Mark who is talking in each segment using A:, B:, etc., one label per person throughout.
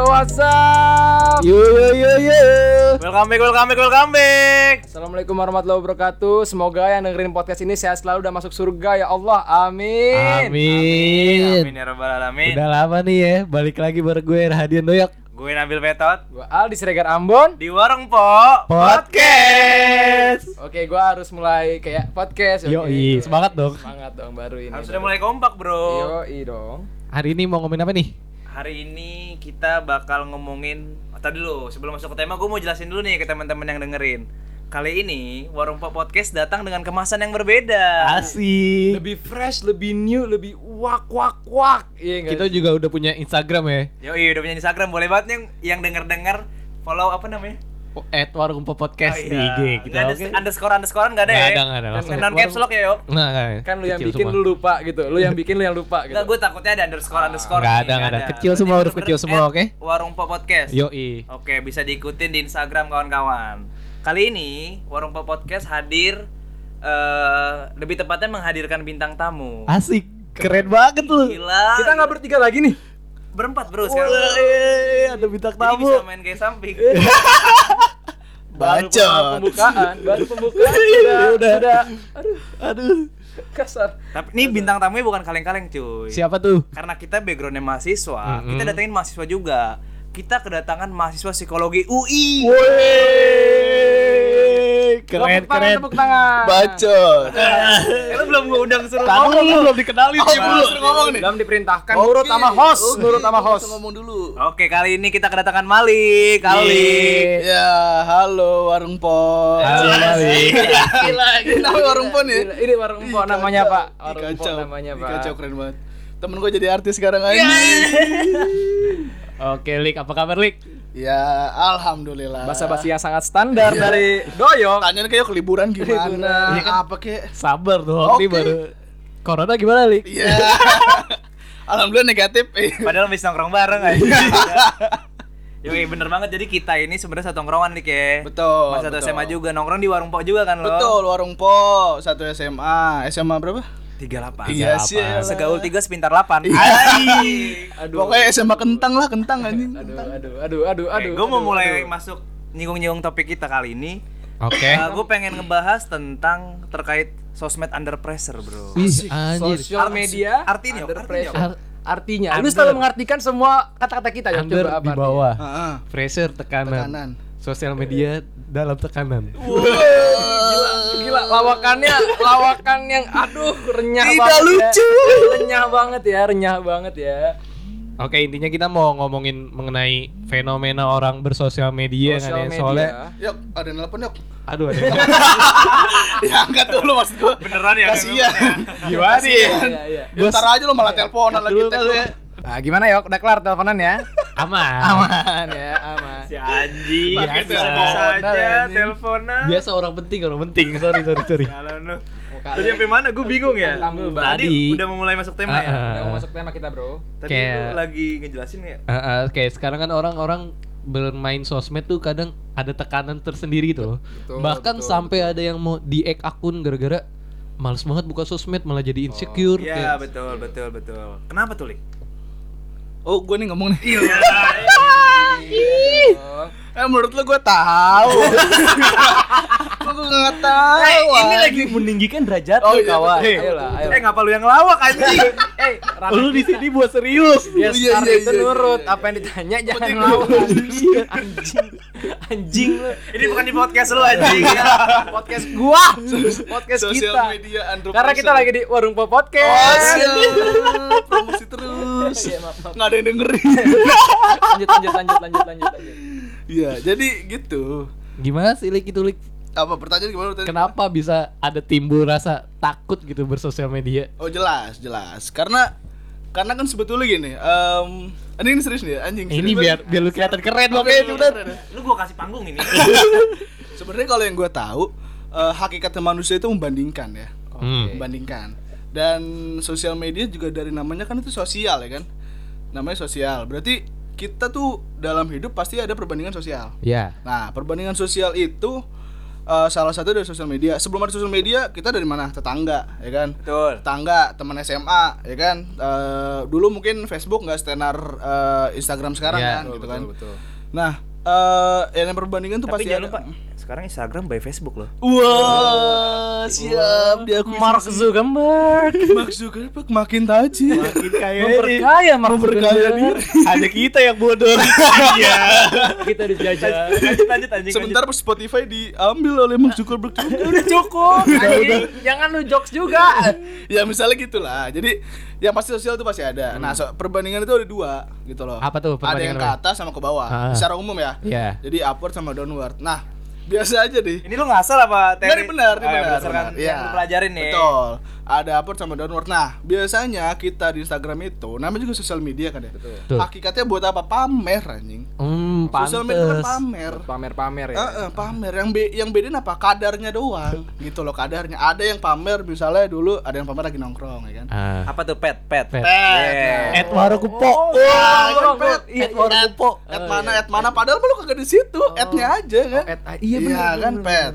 A: Yo what's up?
B: Yo yo yo yo.
C: Welcome back, welcome back, welcome back.
A: Assalamualaikum warahmatullahi wabarakatuh. Semoga yang dengerin podcast ini sehat selalu dan masuk surga ya Allah. Amin.
B: Amin.
C: Amin ya rabbal alamin.
B: Udah lama nih ya, balik lagi bareng gue Rahadian Doyak.
C: Gue Nabil Petot
A: Gua Al di Siregar Ambon.
C: di Warung Po
B: Podcast.
A: Oke, gua harus mulai kayak podcast.
B: Yo
A: oke.
B: semangat dong.
A: Semangat dong baru ini.
C: Harus udah mulai kompak, Bro.
A: Yo dong.
B: Hari ini mau ngomongin apa nih?
C: Hari ini kita bakal ngomongin oh, tadi dulu sebelum masuk ke tema gue mau jelasin dulu nih ke teman-teman yang dengerin. Kali ini Warung Po Podcast datang dengan kemasan yang berbeda.
B: Asik.
A: Lebih fresh, lebih new, lebih wak wak wak. Iya?
B: Kita juga udah punya Instagram ya.
C: Yo, iya udah punya Instagram, boleh banget yang yang denger-denger follow apa namanya?
B: At Warung Po Podcast
C: Oh,
B: di
C: iya.
B: IG kita.
C: Nggak ada
B: Oke.
C: underscore underscorean nggak ada
B: Nggak
C: ya?
B: ada, nggak ada. Langsung
C: non
B: Warung-
C: caps lock ya, yo.
B: Nah, nggak,
A: kan lu yang
B: kecil
A: bikin
B: semua.
A: lu lupa gitu. Lu yang bikin lu yang lupa gitu.
C: Enggak, gue takutnya ada underscore underscore.
B: Nggak
C: nih,
B: ada, nggak ada. Kecil semua, huruf kecil semua, oke?
C: Warung Po Podcast.
B: Yoi.
C: Oke, bisa diikutin di Instagram kawan-kawan. Kali ini Warung Po Podcast hadir eh lebih tepatnya menghadirkan bintang tamu.
B: Asik. Keren banget lu.
C: Gila.
A: Kita nggak bertiga lagi nih.
C: berempat, Bro, sekarang.
B: Wah, eh, ada bintang
C: Jadi
B: tamu.
C: bisa main kayak samping.
A: Baru
B: Bacot.
A: pembukaan, baru pembukaan
B: Iya,
A: sudah,
B: udah.
A: sudah aduh
B: Aduh.
A: kasar.
C: Tapi ini bintang tamunya bukan kaleng-kaleng, cuy.
B: Siapa tuh?
C: Karena kita backgroundnya mahasiswa,
B: Mm-mm.
C: kita datengin mahasiswa juga. Kita kedatangan mahasiswa psikologi UI.
B: Woi. Keren,
A: Tepuk
B: keren.
A: Tepuk tangan.
D: Bacot.
C: Eh, lu belum gue undang suruh
B: Tahu
C: ngomong.
B: lu belum dikenalin sih
D: belum suruh ngomong nih.
A: Belum diperintahkan nurut sama host, nurut sama
D: kita
A: host.
D: ngomong dulu.
C: Oke, kali ini kita kedatangan Malik. Malik.
D: Ya, halo warung pon.
B: Halo, Malik.
D: Gila, ini namanya warung pon ya.
A: Ini, warung po namanya Pak. Warung po namanya Pak.
D: Kacau keren banget. Temen gue jadi artis sekarang aja.
B: Oke, Lik, apa kabar, Lik?
D: Ya, alhamdulillah.
A: Bahasa basi yang sangat standar dari Doyok.
D: Tanyanya kayak ke liburan gimana?
A: Liburan.
D: Iya kan? Apa kek?
B: Sabar dong, ini
D: Oke.
B: baru Corona gimana, Lik?
D: Iya. Alhamdulillah negatif.
C: Padahal bisa nongkrong bareng aja. Yo, iya, bener banget. Jadi kita ini sebenarnya satu nongkrongan nih, ke.
D: Betul,
C: Mas satu
D: betul.
C: SMA juga nongkrong di warung pok juga kan lo?
D: Betul, warung po satu SMA. SMA berapa?
C: 38.
D: Iya sih.
C: Segaul 3 sepintar 8.
D: Iya.
A: Aduh.
D: Pokoknya SMA kentang lah, kentang anjing.
A: Aduh, aduh, aduh, aduh, aduh.
C: gue mau mulai
A: aduh.
C: masuk nyinggung-nyinggung topik kita kali ini.
B: Oke.
C: gue pengen ngebahas tentang terkait sosmed under pressure, bro.
A: Sosial media
C: Artinya,
A: under
C: artinya.
A: pressure.
B: Ar-
A: Artinya, lu selalu mengartikan semua kata-kata kita ya.
B: Under
A: Coba apa
B: di bawah.
D: Heeh.
B: Pressure tekanan.
D: Tekanan.
B: Sosial media dalam tekanan.
A: Gila, gila lawakannya, lawakan yang aduh renyah
D: Tidak
A: banget
D: lucu.
A: ya. Renyah banget ya, renyah banget ya.
B: Oke, intinya kita mau ngomongin mengenai fenomena orang bersosial media
A: Sosial
B: kan ya.
A: media.
B: Soalnya
D: Yuk, ada yang nelpon yuk.
B: aduh ada.
D: ya angkat dulu maksud gua.
C: Beneran ya?
D: Kasihan.
B: Gimana nih?
A: Iya, iya.
D: Ya, ntar aja lo malah teleponan lagi
B: Dulu ya.
A: Nah, gimana yok? Udah kelar teleponan ya?
B: Aman.
A: Aman ya, aman.
C: Si anjing.
B: Pakai
C: Biasa
B: telepon
C: saja
D: anjing.
C: teleponan.
B: Biasa orang penting, orang penting. Sorry, sorry, sorry.
C: Kalau lu. Tadi sampai mana? Gue bingung ya. Tadi
B: Tadi.
C: udah mau mulai masuk tema
B: Ah,
C: ya.
B: ah.
A: Udah mau masuk tema kita, Bro.
C: Tadi
B: Kayak-
C: lu lagi ngejelasin ya.
B: Ah, ah, Oke, sekarang kan orang-orang bermain sosmed tuh kadang ada tekanan tersendiri tuh.
A: Betul,
B: Bahkan
A: betul,
B: sampai ada yang mau di-hack akun gara-gara males banget buka sosmed malah jadi insecure.
C: Iya,
B: kayak-
C: betul, betul, betul. Kenapa tuh, Lik?
D: Oh, gue nih ngomong nih.
C: Iya.
A: Oh.
D: Eh, menurut lo gue tahu. Kok gue nggak tahu?
C: Eh, ini lagi meninggikan derajat
D: Oh,
C: lu,
D: iya,
C: kawan.
A: betul. Ayolah, ayolah.
C: Eh, ngapa lu yang ngelawak anjing?
A: Eh,
B: Lu di sini buat serius.
A: Ya,
D: Oh, iya, iya,
A: itu
D: iya,
A: nurut.
D: iya.
A: Apa yang ditanya jangan ngelawan.
D: nurut.
A: Anjing. Anjing lu.
C: Ini bukan di podcast lu anjing.
A: Podcast gua. Podcast
D: Sosial
A: kita.
D: media
A: Karena kita lagi di Warung Po
D: Oh,
A: Podcast.
D: siap. Promosi terus.
A: Iya, maaf, maaf.
D: Nggak ada yang dengerin.
A: Lanjut, lanjut, lanjut, lanjut, lanjut, lanjut.
D: Iya, jadi gitu.
B: Gimana sih Lik itu Lik?
D: Apa pertanyaan gimana tadi?
B: Kenapa bisa ada timbul rasa takut gitu bersosial media?
D: Oh jelas, jelas. Karena karena kan sebetulnya gini, em ini, ini serius nih, anjing.
B: Ini
D: serius
B: biar
D: banget.
B: biar lu kelihatan keren
D: Oke, keren,
B: udah.
D: keren.
C: Lu gua kasih panggung ini.
D: Sebenarnya kalau yang gue tahu, eh, hakikatnya manusia itu membandingkan ya,
B: Hmm.
D: membandingkan. Dan sosial media juga dari namanya kan itu sosial ya kan, namanya sosial. Berarti kita tuh dalam hidup pasti ada perbandingan sosial.
B: Ya.
D: Nah, perbandingan sosial itu eh, salah satu dari sosial media. Sebelum ada sosial media, kita dari mana? Tetangga, ya kan?
C: Betul.
D: Tetangga, teman SMA, ya kan? Eh, dulu mungkin Facebook nggak stenar eh, Instagram sekarang
B: Iya,
D: kan, gitu kan.
A: betul.
D: Nah, eh yang perbandingan tuh
C: Tapi
D: pasti
C: jangan
D: ada.
C: Sekarang Instagram by Facebook loh.
D: Wah, siap diakui
B: Mark Zuckerberg.
D: Mark Zuckerberg makin tajir.
B: Makin kaya
A: Memperkaya Mark
D: Memperkaya
A: Zuckerberg.
B: Ada kita yang bodoh. Iya.
A: Kita dijajah.
C: lanjut lanjut anjing.
D: Sebentar Spotify diambil oleh Mark Zuckerberg juga.
A: Udah cukup. anjing. Jangan lu jokes juga.
D: ya misalnya gitulah. Jadi yang pasti sosial itu pasti ada. Nah, so- perbandingan itu ada dua gitu loh.
B: Apa tuh
D: Ada yang
B: perbandingan
D: ke atas sama ke bawah.
B: Ah.
D: Secara umum ya.
B: Iya.
D: Jadi upward sama downward. Nah, biasa aja deh.
C: Ini lu ngasal apa
D: Nggak, ini benar, ini
C: Ah,
D: benar.
C: Berdasarkan
D: benar.
C: yang
D: Iya.
C: lu pelajarin nih.
D: Betul. Ada upward sama downward. Nah, biasanya kita di Instagram itu namanya juga sosial media kan ya.
B: Betul.
D: Hakikatnya buat apa? Pamer anjing.
B: Hmm,
D: Sosial media kan pamer.
A: Pamer-pamer ya.
D: Eh, pamer yang be yang bedain apa kadarnya doang gitu loh kadarnya ada yang pamer misalnya dulu ada yang pamer lagi nongkrong ya kan
B: Ah.
C: Apa tuh pet pet?
B: Pet.
C: Yeah.
B: Ed Warokupo.
A: Oh,
D: Wah,
A: bro,
D: kan,
A: bro.
D: Pet.
A: Iya,
D: Ed
A: baru
D: Ed-
A: kupo.
D: Ed mana Ed mana padahal lu kagak di situ Ednya aja kan
A: Ed- ah, iya benar, benar,
D: kan pet.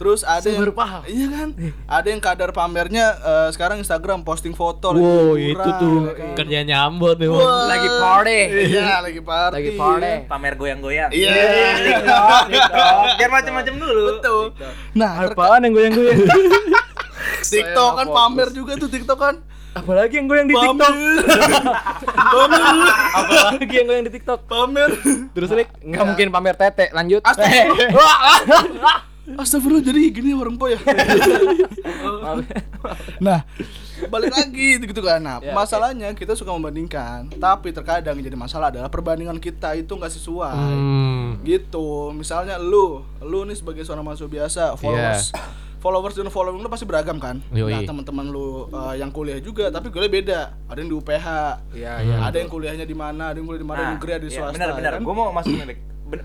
D: Terus ada
A: Saya
D: yang
A: baru paham.
D: iya kan ada yang kadar pamernya eh, sekarang Instagram posting foto lagi
B: Wow,
D: liburan,
B: itu tuh
D: ya kan.
B: kerjanya Ambon nih.
D: Wah.
A: Lagi party.
D: iya lagi party
A: Lagi party.
C: Pamer goyang-goyang.
D: Iya.
C: TikTok, TikTok. Biar macam-macam dulu.
D: betul nah terka-
A: Apaan yang goyang-goyang?
D: TikTok kan pamer juga tuh TikTok kan
A: Apalagi yang goyang di TikTok?
D: pamer
A: Apalagi yang goyang di TikTok?
D: pamer
A: Terus Rik, nggak mungkin pamer tete. Lanjut.
D: Astagfirullah. Astagfirullah jadi gini orang po ya. nah, balik lagi gitu kan. Nah,
A: Ya,
D: masalahnya kita suka membandingkan, tapi terkadang yang jadi masalah adalah perbandingan kita itu nggak sesuai.
B: Hmm.
D: Gitu. Misalnya lu, lu nih sebagai seorang mahasiswa biasa, followers followers dan following lu pasti beragam kan?
B: Yoi.
D: Nah, teman-teman lu uh, yang kuliah juga, tapi kuliah beda. Ada yang di UPH.
A: Iya,
B: iya.
D: Ada yang kuliahnya di mana, ada yang kuliah di mana,
C: Nah,
D: di negeri, ada di
C: iya,
D: swasta.
C: benar-benar.
D: ya kan?
C: Gue mau masuk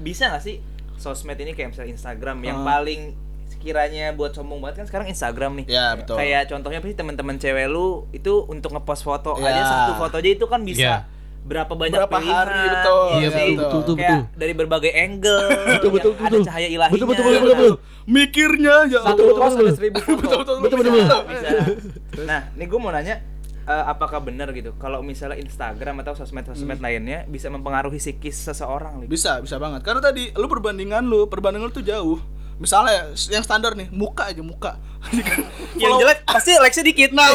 C: Bisa gak sih sosmed ini kayak misalnya Instagram yang
D: Ah.
C: paling sekiranya buat sombong banget kan sekarang Instagram nih.
D: Ya, betul.
C: Kayak contohnya pasti teman-teman cewek lu itu untuk ngepost foto
D: Ya.
C: aja satu foto aja itu kan bisa
B: Ya.
C: berapa banyak
D: Berapa
C: pilihan.
D: hari, betul.
C: ya
B: Iya,
C: sih?
B: betul, betul, betul,
C: Kayak
B: betul.
C: dari berbagai angle
B: Betul, betul, betul.
C: ada cahaya ilahinya.
B: Betul, betul, betul, betul, betul.
D: Mikirnya ya
A: Satu
D: Allah.
A: post ada seribu foto.
D: betul betul
B: Betul, betul, betul.
C: bisa. Nah, nih gue mau nanya eh, apakah benar gitu kalau misalnya Instagram atau sosmed-sosmed
D: Hmm.
C: lainnya bisa mempengaruhi psikis seseorang nih?
D: Bisa, bisa banget. Karena tadi lu perbandingan lu, perbandingan lu tuh jauh. Misalnya yang standar nih, muka aja muka.
C: Yang jelek pasti likes-nya dikit.
D: Nah,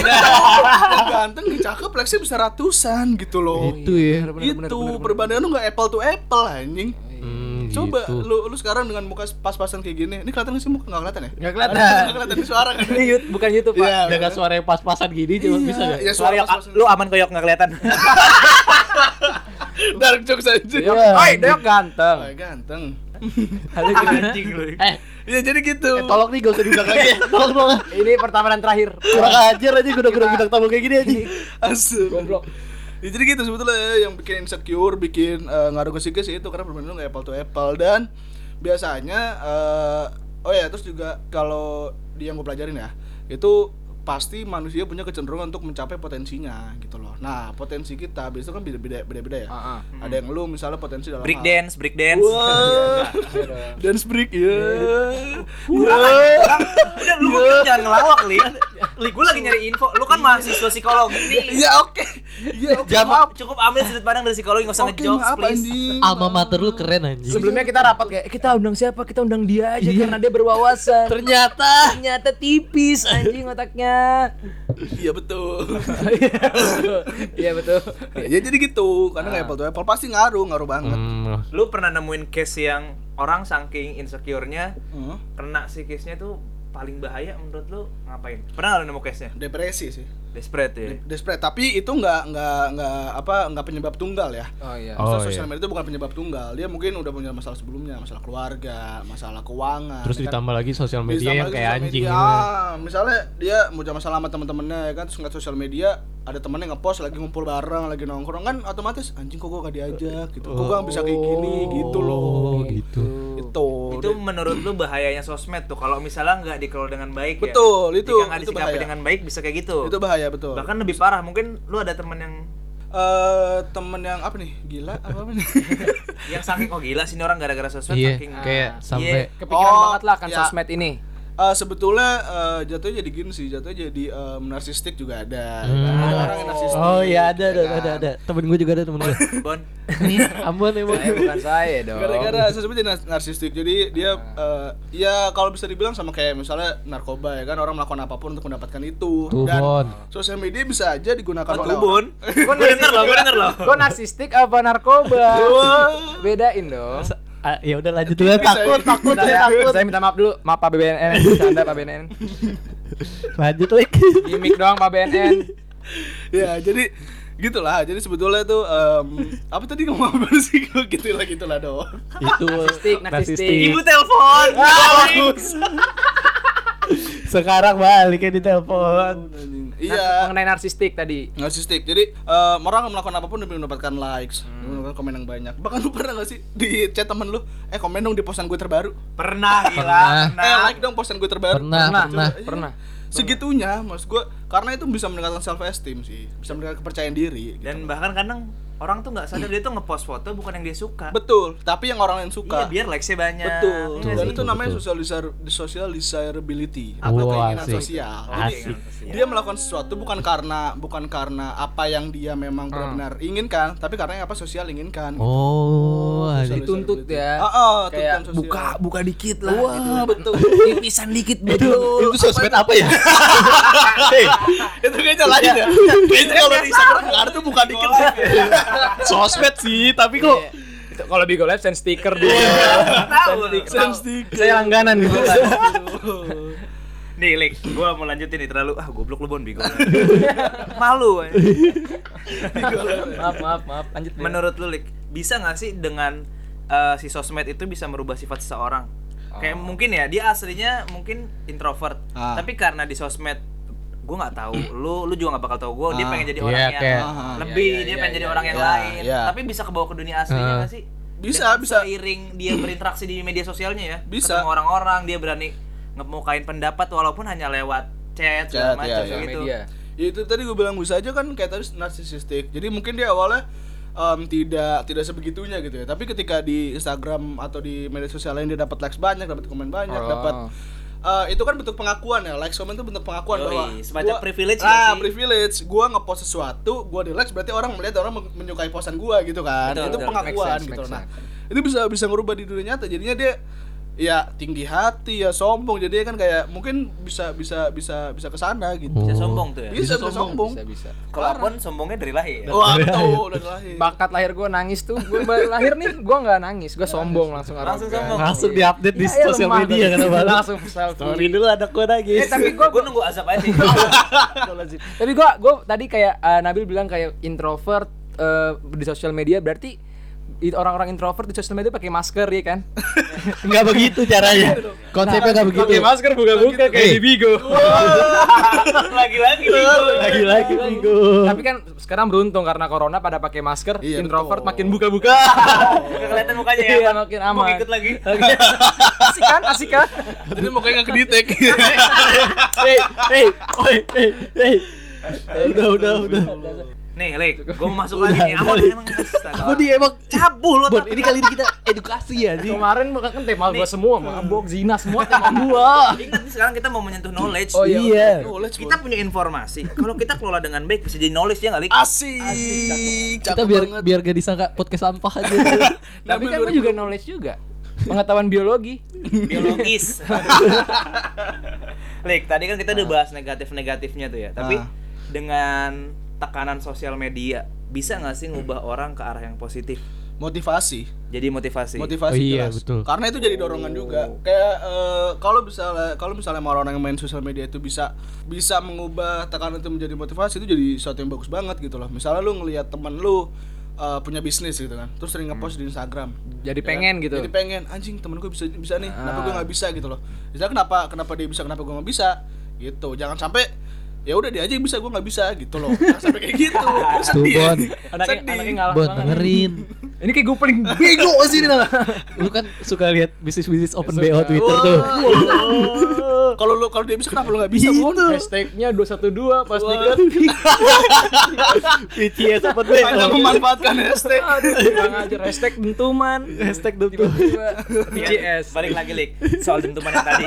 D: yang ganteng, yang cakep, leksnya bisa ratusan gitu loh.
B: Itu ya.
D: itu perbandingan lu nggak apple to apple anjing.
B: Hmm,
D: Coba
B: gitu.
D: lu lu sekarang dengan muka pas-pasan kayak gini. Ini kelihatan nggak sih muka nggak kelihatan ya?
A: Nggak kelihatan.
D: Nggak kelihatan di suara kan?
A: Ini YouTube bukan YouTube, Pak.
D: Iya,
B: Jaga suara yang pas-pasan gini coba
D: Iya,
B: bisa gak?
D: iya,
C: Suara
D: suara
C: yok,
D: pas-pasan.
C: lu aman koyok nggak kelihatan.
D: Dark jokes aja.
A: Iya. Oi, Deok ganteng.
D: Oh, ganteng.
C: Anjing lu.
B: Eh,
D: Ya jadi gitu.
B: eh, tolong nih gak usah diulang lagi. Tolong tolong.
A: Ini pertama dan terakhir.
B: Kurang ajar aja bintang tamu kayak gini aja.
D: Asli.
A: Goblok.
D: Ya, jadi gitu sebetulnya yang bikin insecure, bikin eh, ngaruh ke psikis itu karena perbandingan lu nggak apple to apple dan biasanya eh, oh ya terus juga kalau di yang gue pelajarin ya itu pasti manusia punya kecenderungan untuk mencapai potensinya gitu loh. Nah potensi kita biasanya kan beda-beda beda-beda ya.
A: Ah, ah.
D: Ada yang lu misalnya potensi dalam
C: Break
D: hal-
C: dance, break dance.
D: Wah, dance break ya.
C: Udah lu jangan ngelawak, Li. Li, gue lagi nyari info. Lu kan mahasiswa psikologi nih.
D: Ya oke. Ya oke. Maaf.
C: Cukup ambil sudut pandang dari psikologi, nggak usah
D: Oke,
C: ngejokes,
D: maaf
C: please.
D: anjing.
B: Alma mater lu keren anjing.
A: Sebelumnya kita rapat kayak kita undang siapa? Kita undang dia aja karena dia berwawasan.
B: Ternyata
A: Ternyata tipis anjing otaknya.
D: Iya betul.
A: Iya betul.
D: ya jadi gitu, karena nggak apple to apple pasti ngaruh, ngaruh banget.
B: Hmm,
C: Lu pernah nemuin case yang orang saking insecure-nya
D: Hmm.
C: kena psikisnya tuh paling bahaya menurut lu ngapain? Pernah lu nemu case-nya?
D: Depresi sih.
C: Desperate ya.
D: Desperate, tapi itu nggak nggak nggak apa nggak penyebab tunggal ya.
A: Oh iya.
B: Oh,
D: Maksudnya sosial
B: iya.
D: media itu bukan penyebab tunggal. Dia mungkin udah punya masalah sebelumnya, masalah keluarga, masalah keuangan.
B: terus
D: ya kan?
B: ditambah lagi sosial media
D: Ditambah
B: yang kayak anjing.
D: media.
B: gitu.
D: Ah, misalnya dia mau jam masalah sama teman-temannya ya kan terus ngeliat sosial media ada temennya ngepost lagi ngumpul bareng lagi nongkrong kan otomatis anjing kok gua gak diajak gitu kok gua nggak bisa kayak gini gitu loh
B: Oh, gitu.
D: itu
C: Itu menurut lu bahayanya sosmed tuh kalau misalnya nggak dikelola dengan baik ya.
D: Betul, itu-
C: Jika nggak
D: itu
C: disikapi
D: bahaya.
C: dengan baik bisa kayak gitu.
D: itu bahaya betul
C: Bahkan lebih parah, mungkin lu ada temen yang
D: eh temen yang apa nih? Gila apa apa nih?
C: Yang saking kok gila sih ini orang gara-gara sosmed
B: Iya,
C: saking
B: kayak
C: Ah,
B: sampai
C: iya.
A: Kepikiran
D: Oh,
A: banget lah kan
D: ya.
A: sosmed ini.
D: Eh, sebetulnya eh, jatuhnya jadi gini sih, jatuhnya jadi em, narsistik juga ada. ya kan?
B: Hmm.
D: Ada orang yang narsistik.
E: Oh iya ada ada
D: ya kan?
E: ada ada. Temen gue juga ada temen gue.
C: Bon.
E: Ambon emang.
A: Saya bukan saya dong.
D: Gara-gara nar- narsistik. Jadi dia eh, ya kalau bisa dibilang sama kayak misalnya narkoba ya kan orang melakukan apa pun untuk mendapatkan itu.
B: Tuh,
D: Dan
B: Bon.
D: sosial media bisa aja digunakan
C: Oh,
D: oleh
C: tuh, Bon. Gue denger loh, gue denger loh.
A: Gue narsistik apa narkoba?
D: Wah.
A: Bedain dong.
E: Ah, ya udah lanjut dulu. Takut takut
A: Saya,
E: takut.
A: saya minta maaf dulu, maaf Pak BNN, canda Pak BNN.
E: Lanjut lagi.
A: Gimik doang Pak BNN.
D: ya jadi gitulah jadi sebetulnya tuh em, apa tadi ngomong apa sih gitu lah gitu lah dong
E: Itu
A: Narsistik, narsistik.
C: Ibu telepon.
E: Sekarang baliknya di telepon.
D: iya
A: Mengenai narsistik tadi.
D: narsistik jadi em, orang melakukan apa pun demi mendapatkan likes demi mendapatkan komen yang banyak bahkan lu pernah gak sih di chat temen lu eh komen dong di postan gue terbaru
C: Pernah gila,
B: Pernah.
C: pernah.
D: eh like dong postan gue terbaru
B: Pernah,
D: Coba,
B: pernah.
D: iya.
A: Pernah.
D: segitunya maksud gue karena itu bisa meningkatkan self esteem sih bisa meningkatkan kepercayaan diri gitu.
C: Dan bahkan kadang orang tuh nggak sadar dia tuh ngepost foto bukan yang dia suka.
D: betul tapi yang orang yang suka
C: Iya, biar likes-nya banyak.
D: Betul.
C: Iya nggak
D: Dan itu namanya
B: Betul.
D: social desir- social desirability atau keinginan
B: asik.
D: sosial.
C: Oh,
D: Jadi,
E: Asik.
D: dia melakukan sesuatu bukan karena bukan karena apa yang dia memang benar-benar inginkan, tapi karena yang apa sosial inginkan.
B: Oh, ada.
A: Dituntut ya.
D: Ah, ah,
A: Kayak
D: tuntutan sosial.
A: buka buka dikit lah
D: Wah,
A: gitu.
D: betul.
A: Tipisan dikit
E: Itu itu sosmed apa ya?
D: itu kayaknya lain ya. Kayaknya kalau di Instagram nggak ada tuh bukan dikit.
E: Sosmed sih, tapi kok.
A: Itu kalau Bigo Live send stiker dia.
C: Tahu.
D: Send stiker.
A: Saya langganan gitu.
C: Nih, Lik, gua mau lanjutin nih terlalu ah goblok lu Bon Bigo. Malu. eh.
A: maaf maaf maaf lanjut.
C: Menurut lu, Lik, bisa nggak sih dengan eh, si sosmed itu bisa merubah sifat seseorang? Kayak mungkin ya, dia aslinya mungkin introvert,
D: Ah.
C: tapi karena di sosmed gue nggak tahu lu lu juga nggak bakal tahu gue dia
D: Ah.
C: pengen jadi
B: Iya,
C: orang yang
B: kayak-
D: Ah,
C: lebih
A: iya,
C: dia
A: iya,
C: pengen jadi orang yang lain tapi bisa kebawa ke dunia aslinya
B: Ah.
C: nggak sih
D: Bisa,
C: Dengan
D: bisa.
C: seiring dia berinteraksi di media sosialnya ya
D: Bisa.
C: ketemu orang-orang dia berani ngemukain pendapat walaupun hanya lewat chat
D: Chat,
C: segala macam
D: iya.
C: gitu
A: media.
D: Ya itu tadi gue bilang bisa aja kan kayak tadi narsisistik. Jadi mungkin dia awalnya em, tidak tidak sebegitunya gitu ya. Tapi ketika di Instagram atau di media sosial lain dia dapat likes banyak, dapat komen banyak,
A: Oh.
D: dapat eh, itu kan bentuk pengakuan ya. Likes komen itu bentuk pengakuan
C: Yoi,
D: bahwa
C: semacam
D: gua-
C: privilege
D: Ah, privilege. Gua ngepost sesuatu, gua di likes berarti orang melihat orang men- menyukai postan gua gitu kan.
C: Betul,
D: itu
C: betul.
D: pengakuan
A: Make sense,
D: gitu.
A: make
D: Nah, itu bisa bisa ngerubah di dunia nyata. Jadinya dia ya tinggi hati ya sombong jadi kan kayak mungkin bisa bisa bisa bisa ke sana gitu
C: bisa sombong tuh ya
D: bisa,
B: Bisa
D: bisa
B: sombong.
D: sombong.
A: Bisa bisa.
C: kalau pun sombongnya dari lahir ya?
D: Wah, betul, udah lahir.
A: Bakat lahir gue nangis tuh. Gue lahir nih gue nggak nangis. Gue sombong langsung
C: Langsung sombong.
E: langsung diupdate di
A: Ya, ya,
E: sosial
A: lemah
E: media
A: tadi.
E: kenapa?
A: Langsung selfie.
E: Story dulu anak gue nangis.
A: Eh, tapi gue
C: gue nunggu azab aja sih
A: tapi gue gue tadi kayak eh, Nabil bilang kayak introvert eh, di sosial media berarti orang-orang introvert di sosial media pakai masker ya kan?
E: Enggak begitu caranya. Konsepnya enggak begitu.
A: Pakai masker buka-buka kayak di Bigo.
C: lagi-lagi bingung.
E: Lagi-lagi minggu.
A: Tapi kan sekarang beruntung karena corona pada pakai masker,
D: Iya,
A: introvert
D: betul.
A: makin buka-buka.
C: Kelihatan mukanya ya
A: Iya, makin
C: Mau
A: aman.
C: ikut lagi
A: asik kan? Asik kan?
D: Jadi mukanya nggak kedetek.
E: Hei, hei, oi, hei, hei. Udah, udah, udah.
C: Nih Lik gue mau masuk lagi nih aman emang astaga.
E: Aku di emang
C: cabul lo
E: Bon, ini kali ini kita edukasi ya di.
A: Kemarin kan tema gua semua, mabok, zina semua tema gua.
C: ingat nih sekarang kita mau menyentuh knowledge
A: Oh,
E: Iya.
D: Knowledge,
C: kita punya informasi kalau kita kelola dengan baik bisa jadi knowledge ya nggak Lik?
D: Asik.
E: Kita
D: Cakep
E: biar
D: banget.
E: biar gak disangka podcast sampah aja.
A: Tapi kan gua juga knowledge juga. Pengetahuan biologi.
C: biologis Lik tadi kan kita udah bahas negatif-negatifnya tuh ya tapi
D: Ah.
C: dengan tekanan sosial media bisa nggak sih ngubah orang ke arah yang positif
D: motivasi.
C: jadi motivasi
D: Motivasi
B: Oh iya,
D: jelas.
B: betul.
D: Karena itu jadi dorongan juga. Kayak eh, kalau misalnya kalau misalnya sama orang yang main sosial media itu bisa bisa mengubah tekanan itu menjadi motivasi itu jadi sesuatu yang bagus banget gitu loh. Misalnya lu ngelihat teman lu eh, punya bisnis gitu kan, terus sering ngepost di Instagram.
A: Jadi
D: Ya
A: pengen
D: kan?
A: gitu.
D: Jadi pengen anjing temen gue bisa bisa nih, kenapa gue
A: Ah.
D: nggak bisa gitu loh. Misalnya kenapa kenapa dia bisa, kenapa gue nggak bisa gitu. Jangan sampai ya udah dia aja yang bisa gue nggak bisa gitu loh. Jangan sampai kayak gitu.
B: Tuh,
D: sedih.
B: Bon.
A: Anaknya,
D: Sedih.
A: anaknya ngalah
E: Bon, dengerin.
A: Ini kayak gue paling bego sih nih.
B: Lu kan suka lihat bisnis-bisnis open BO Twitter tuh.
D: Kalau lu kalau dia bisa kenapa lu nggak bisa, Bun?
A: Hashtagnya 212 pas dikit.
E: BTS apa tuh?
D: Hanya memanfaatkan hashtag.
A: Kurang ajar hashtag dentuman.
E: Hashtag tuh.
A: Tiba-tiba BTS.
C: Balik lagi lik soal dentuman yang tadi.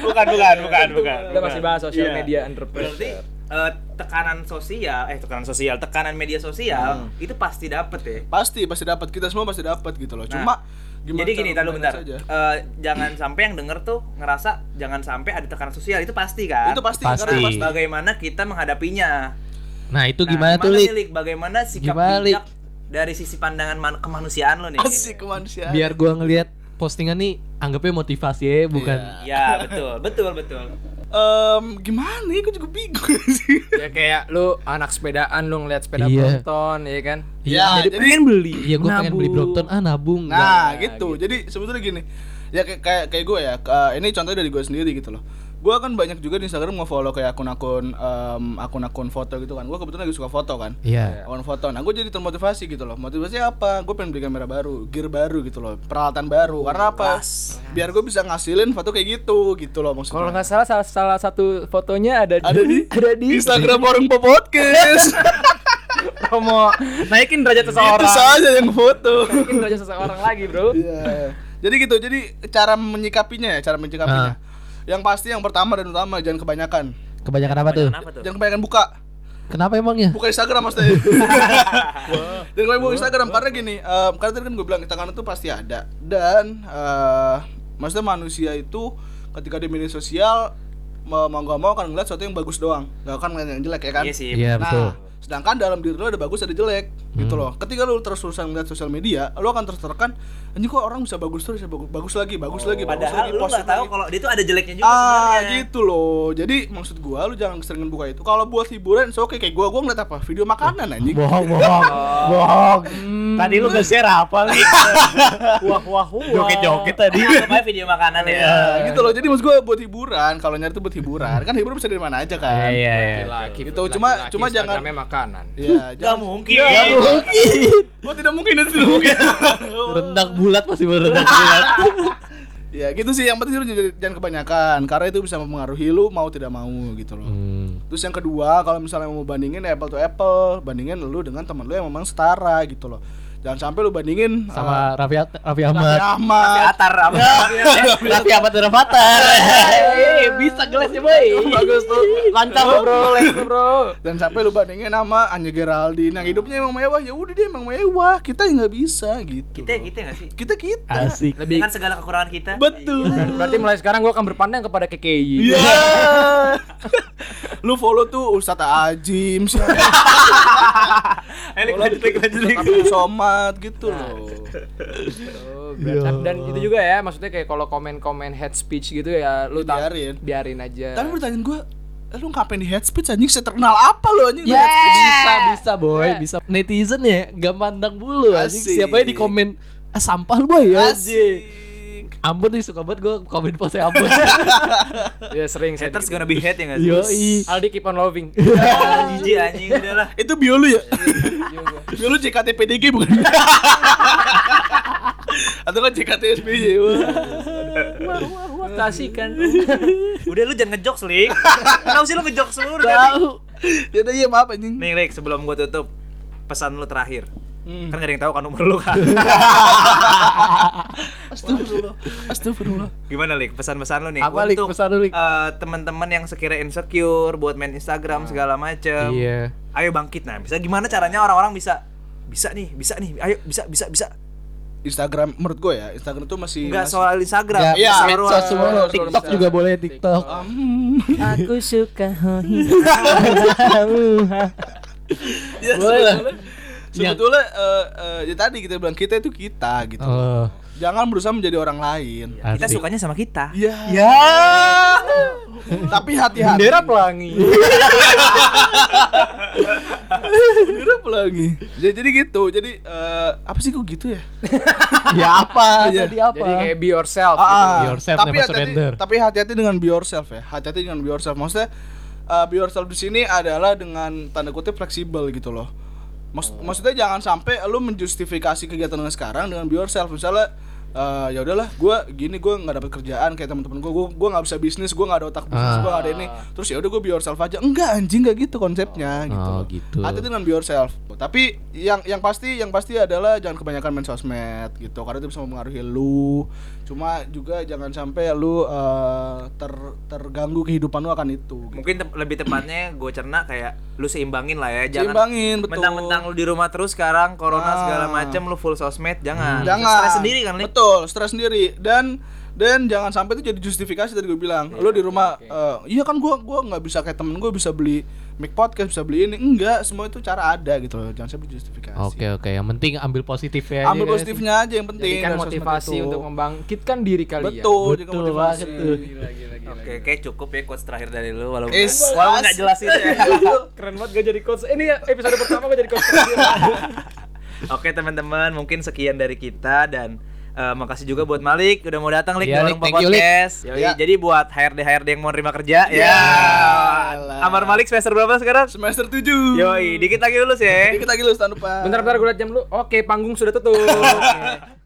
C: bukan, bukan, bukan, bukan.
A: Kita masih bahas sosial
E: Iya.
A: media
C: Berarti
A: entrepreneur.
C: eh, tekanan sosial, eh tekanan sosial, tekanan media sosial itu pasti dapet ya.
D: Pasti pasti dapat kita semua pasti dapat gitu loh. Cuma gimana
C: Jadi gini, tahu bentar. Eh, jangan sampai yang denger tuh ngerasa jangan sampai ada tekanan sosial itu pasti kan.
D: Itu pasti,
B: Pasti.
D: karena pasti.
C: Bagaimana kita menghadapinya?
B: Nah, itu
C: Nah,
B: gimana tuh, Lik?
C: Lik? Bagaimana sikap
B: Gimana, Lik?
C: bijak dari sisi pandangan man- kemanusiaan lo nih?
D: Asik kemanusiaan.
B: Biar gua ngelihat postingan nih anggapnya motivasi ya, bukan
C: Ya, betul, betul, betul.
D: Em, gimana ya? Gue juga bingung sih.
A: Ya kayak lu anak sepedaan lu ngeliat sepeda
B: Iya.
A: Brompton ya kan.
D: Iya,
A: jadi,
D: jadi-
A: pengen beli.
B: Iya, gua pengen beli. Brompton, ah nabung.
D: Nah,
A: Nggak,
D: gitu. Jadi sebetulnya gini. Ya kayak kayak, kayak gue ya. ke- ini contohnya dari gue sendiri gitu loh. Gue kan banyak juga di Instagram nge-follow kayak akun-akun em, akun-akun foto gitu kan. Gue kebetulan lagi suka foto kan.
B: Iya.
D: Akun foto. Nah, gue jadi termotivasi gitu loh. Motivasi apa? Gue pengen beli kamera baru, gear baru gitu loh, peralatan baru. Karena apa? Biar gue bisa ngasilin foto kayak gitu gitu loh maksudnya.
A: Kalau nggak salah, salah salah satu fotonya ada di
D: ada di
A: ada di
D: Instagram Pop Podcast.
A: promo naikin derajat
D: Itu
A: seseorang.
D: saja yang foto.
A: Naikin derajat seseorang lagi, Bro.
D: Iya. Jadi gitu. Jadi cara menyikapinya ya, cara menyikapinya. Yang pasti yang pertama dan utama jangan kebanyakan.
B: Kebanyakan apa tuh?
C: Kenapa tuh?
D: Jangan kebanyakan buka.
B: Kenapa emangnya?
D: Buka Instagram maksudnya. Dan kalau buka Instagram karena gini, em, karena tadi kan gue bilang tekanan itu pasti ada. Dan eh maksudnya manusia itu ketika di media sosial mau mau gak mau kan ngeliat sesuatu yang bagus doang, gak akan ngeliat yang jelek ya kan?
C: Iya sih.
B: Iya, betul.
D: Sedangkan dalam diri lo ada bagus ada jelek gitu loh. Ketika lo terus-terusan ngeliat sosial media, lo akan terus tertekan, anjing kok orang bisa bagus terus, ya bagus, bagus lagi, bagus lagi, bagus
C: Padahal
D: lagi,
C: lu
D: positif
C: nggak tahu kalau dia tuh ada jeleknya juga
D: Ah
C: sebenarnya.
D: gitu loh. Jadi maksud gua lu jangan keseringan buka itu. Kalau buat hiburan, so oke kayak gua gua ngeliat apa? Video makanan anjing.
E: Bohong, bohong. Bohong. Tadi lu nge-share apa nih? Wah, wah, wah. Joget-joget tadi.
C: Anggap aja video makanan ya.
D: Nah, gitu loh. Jadi maksud gua buat hiburan. Kalau nyari tuh buat hiburan. Kan hiburan bisa dari mana aja kan.
E: Iya, iya.
A: Laki-laki,
D: Gitu, cuma- cuma jangan-
A: makanan.
D: Iya,
C: Gak
D: jangan.
C: mungkin.
D: Gua tidak mungkin itu tidak mungkin.
B: Rendang bulat masih berendang bulat.
D: ya gitu sih. Yang penting lu jangan, jangan kebanyakan. Karena itu bisa mempengaruhi lu mau tidak mau gitu loh.
B: Hmm.
D: Terus yang kedua, kalau misalnya mau bandingin apple to apple, bandingin lu dengan teman lu yang memang setara gitu loh. Jangan sampai lu bandingin
B: Sama Raffi At- Raffi
D: uh,
B: Ahmad.
D: Raffi Ahmad.
C: Atar apa?
E: Raffi Ahmad dan Avatar. Bisa gelasnya, boy.
A: Bagus tuh. Lancar tuh, Bro. Go, Bro.
D: Dan sampai lu bandingin sama Anya Geraldine yang hidupnya emang mewah, ya udah dia emang mewah, kita yang nggak bisa gitu.
C: Kita kita nggak sih?
D: kita kita.
E: Asik.
A: Lebih
C: Dengan segala kekurangan kita.
D: Betul.
A: Berarti mulai sekarang gua akan berpandang kepada KKI.
D: Iya. lu follow tuh Ustadz Ajim?
C: Eh, lanjut lagi, lanjut lagi.
D: Abdul Somad gitu loh.
A: Oh, dan, dan itu juga ya, maksudnya kayak kalau komen-komen head speech gitu ya, lu tak-
D: Biarin.
A: biarin aja.
D: Tapi pertanyaan gue, lu ngapain di head speech anjing? Saya terkenal apa lu anjing?
B: Ya,
D: head speech?
B: bisa bisa boy, bisa. Netizen ya gak mandang bulu anjing. Siapa di komen ah, sampah lu boy anjing. Ambon nih suka banget gue komen postnya Ambon.
A: ya sering saya.
C: Haters gonna be hate ya nggak sih?
B: Yoi.
A: Aldi keep on loving.
C: Ah, Jijik anjing udah lah.
D: Itu bio lu ya? bio lu JKT PDG bukan? Atau kan JKT SBY? Wah.
A: wah, wah, wah, kasih kan.
C: Udah lu jangan ngejokes, Lik. Kenapa sih lu ngejokes mulu dari?
D: Tahu. Ya udah iya maaf anjing.
C: Nih, Lik, sebelum gua tutup pesan lu terakhir.
D: Hmm.
C: Kan gak ada yang tahu kan umur lu kan.
D: Astagfirullah. Astagfirullah.
C: Gimana, Lik? Pesan-pesan lu nih
B: Apa, Lik?
C: untuk
B: Pesan lu, Lik?
C: eh, teman-teman yang sekira insecure buat main Instagram segala macem.
B: Iya.
C: Ayo bangkit nah. Bisa gimana caranya orang-orang bisa bisa nih, bisa nih. Ayo bisa bisa bisa.
D: Instagram menurut gue ya, Instagram itu masih
C: Enggak
D: masih-
C: soal Instagram.
B: Gak,
D: Iya,
C: Soal-
B: medsos semua
D: Soal-
B: TikTok juga boleh TikTok.
A: Aku suka hoi.
D: Ya,
B: Boleh lah.
D: sebetulnya, sebetulnya eh, eh, ya tadi kita bilang kita itu kita gitu.
B: Oh,
D: Jangan berusaha menjadi orang lain.
C: kita
B: asik.
C: sukanya sama kita.
D: Ya. Ya. Tapi hati-hati.
A: Bendera pelangi.
D: Bendera pelangi. Jadi, jadi gitu. Jadi eh, apa sih kok gitu ya?
B: ya apa?
D: Iya.
B: Jadi apa?
A: Jadi kayak be yourself
D: Ah,
A: gitu.
D: ah.
B: yourself,
D: tapi hati-hati, tapi hati-hati dengan be yourself ya. Hati-hati dengan be yourself. Maksudnya eh, be yourself di sini adalah dengan tanda kutip fleksibel gitu loh. Maksud, maksudnya jangan sampai lu menjustifikasi kegiatan lu sekarang dengan be yourself misalnya eh, ya udahlah gue gini gue nggak dapet kerjaan kayak teman-teman gue gue nggak bisa bisnis gue nggak ada otak bisnis
B: Ah.
D: gue nggak ada ini terus ya udah gue be yourself aja enggak anjing nggak gitu konsepnya gitu
B: Oh, gitu.
D: hati dengan be yourself tapi yang yang pasti yang pasti adalah jangan kebanyakan main sosmed gitu karena itu bisa mempengaruhi lu cuma juga jangan sampai lu eh, ter terganggu kehidupan lu akan itu gitu.
C: Mungkin te- lebih tepatnya gue cerna kayak lu seimbangin lah ya, jangan
D: Seimbangin, betul.
C: Mentang-mentang lu di rumah terus sekarang corona
D: Ah.
C: segala macem lu full sosmed, jangan.
D: jangan
C: Stres sendiri kan, Lik?
D: Betul stres sendiri dan dan jangan sampai itu jadi justifikasi tadi gue bilang lu di rumah eh, iya kan gua gua nggak bisa kayak temen gue bisa beli mic podcast bisa beli ini enggak semua itu cara ada gitu loh jangan sampai justifikasi
B: Oke oke, yang penting ambil positifnya
D: ambil
B: aja, guys.
D: positifnya aja yang penting sosmed
A: motivasi
D: itu.
A: untuk membangkitkan diri kalian.
D: betul jadi
B: Betul banget tuh.
C: Oke, kayak cukup ya quotes terakhir dari lu walaupun
D: Is,
C: walaupun nggak jelas itu ya.
A: Keren banget gue jadi coach. Ini ya episode pertama gue jadi coach.
C: Oke teman-teman, mungkin sekian dari kita dan eh, makasih juga buat Malik udah mau datang Lik di Warung
B: you, Lik.
C: Podcast. Yoi,
D: Ya.
C: Jadi buat HRD HRD yang mau terima kerja ya.
D: lah.
C: Amar Malik semester berapa sekarang?
D: semester 7
C: Yoi, dikit lagi lulus ya.
D: dikit lagi lu tahun depan
A: Bentar-bentar gue liat jam dulu. Oke, panggung sudah tutup. Oke.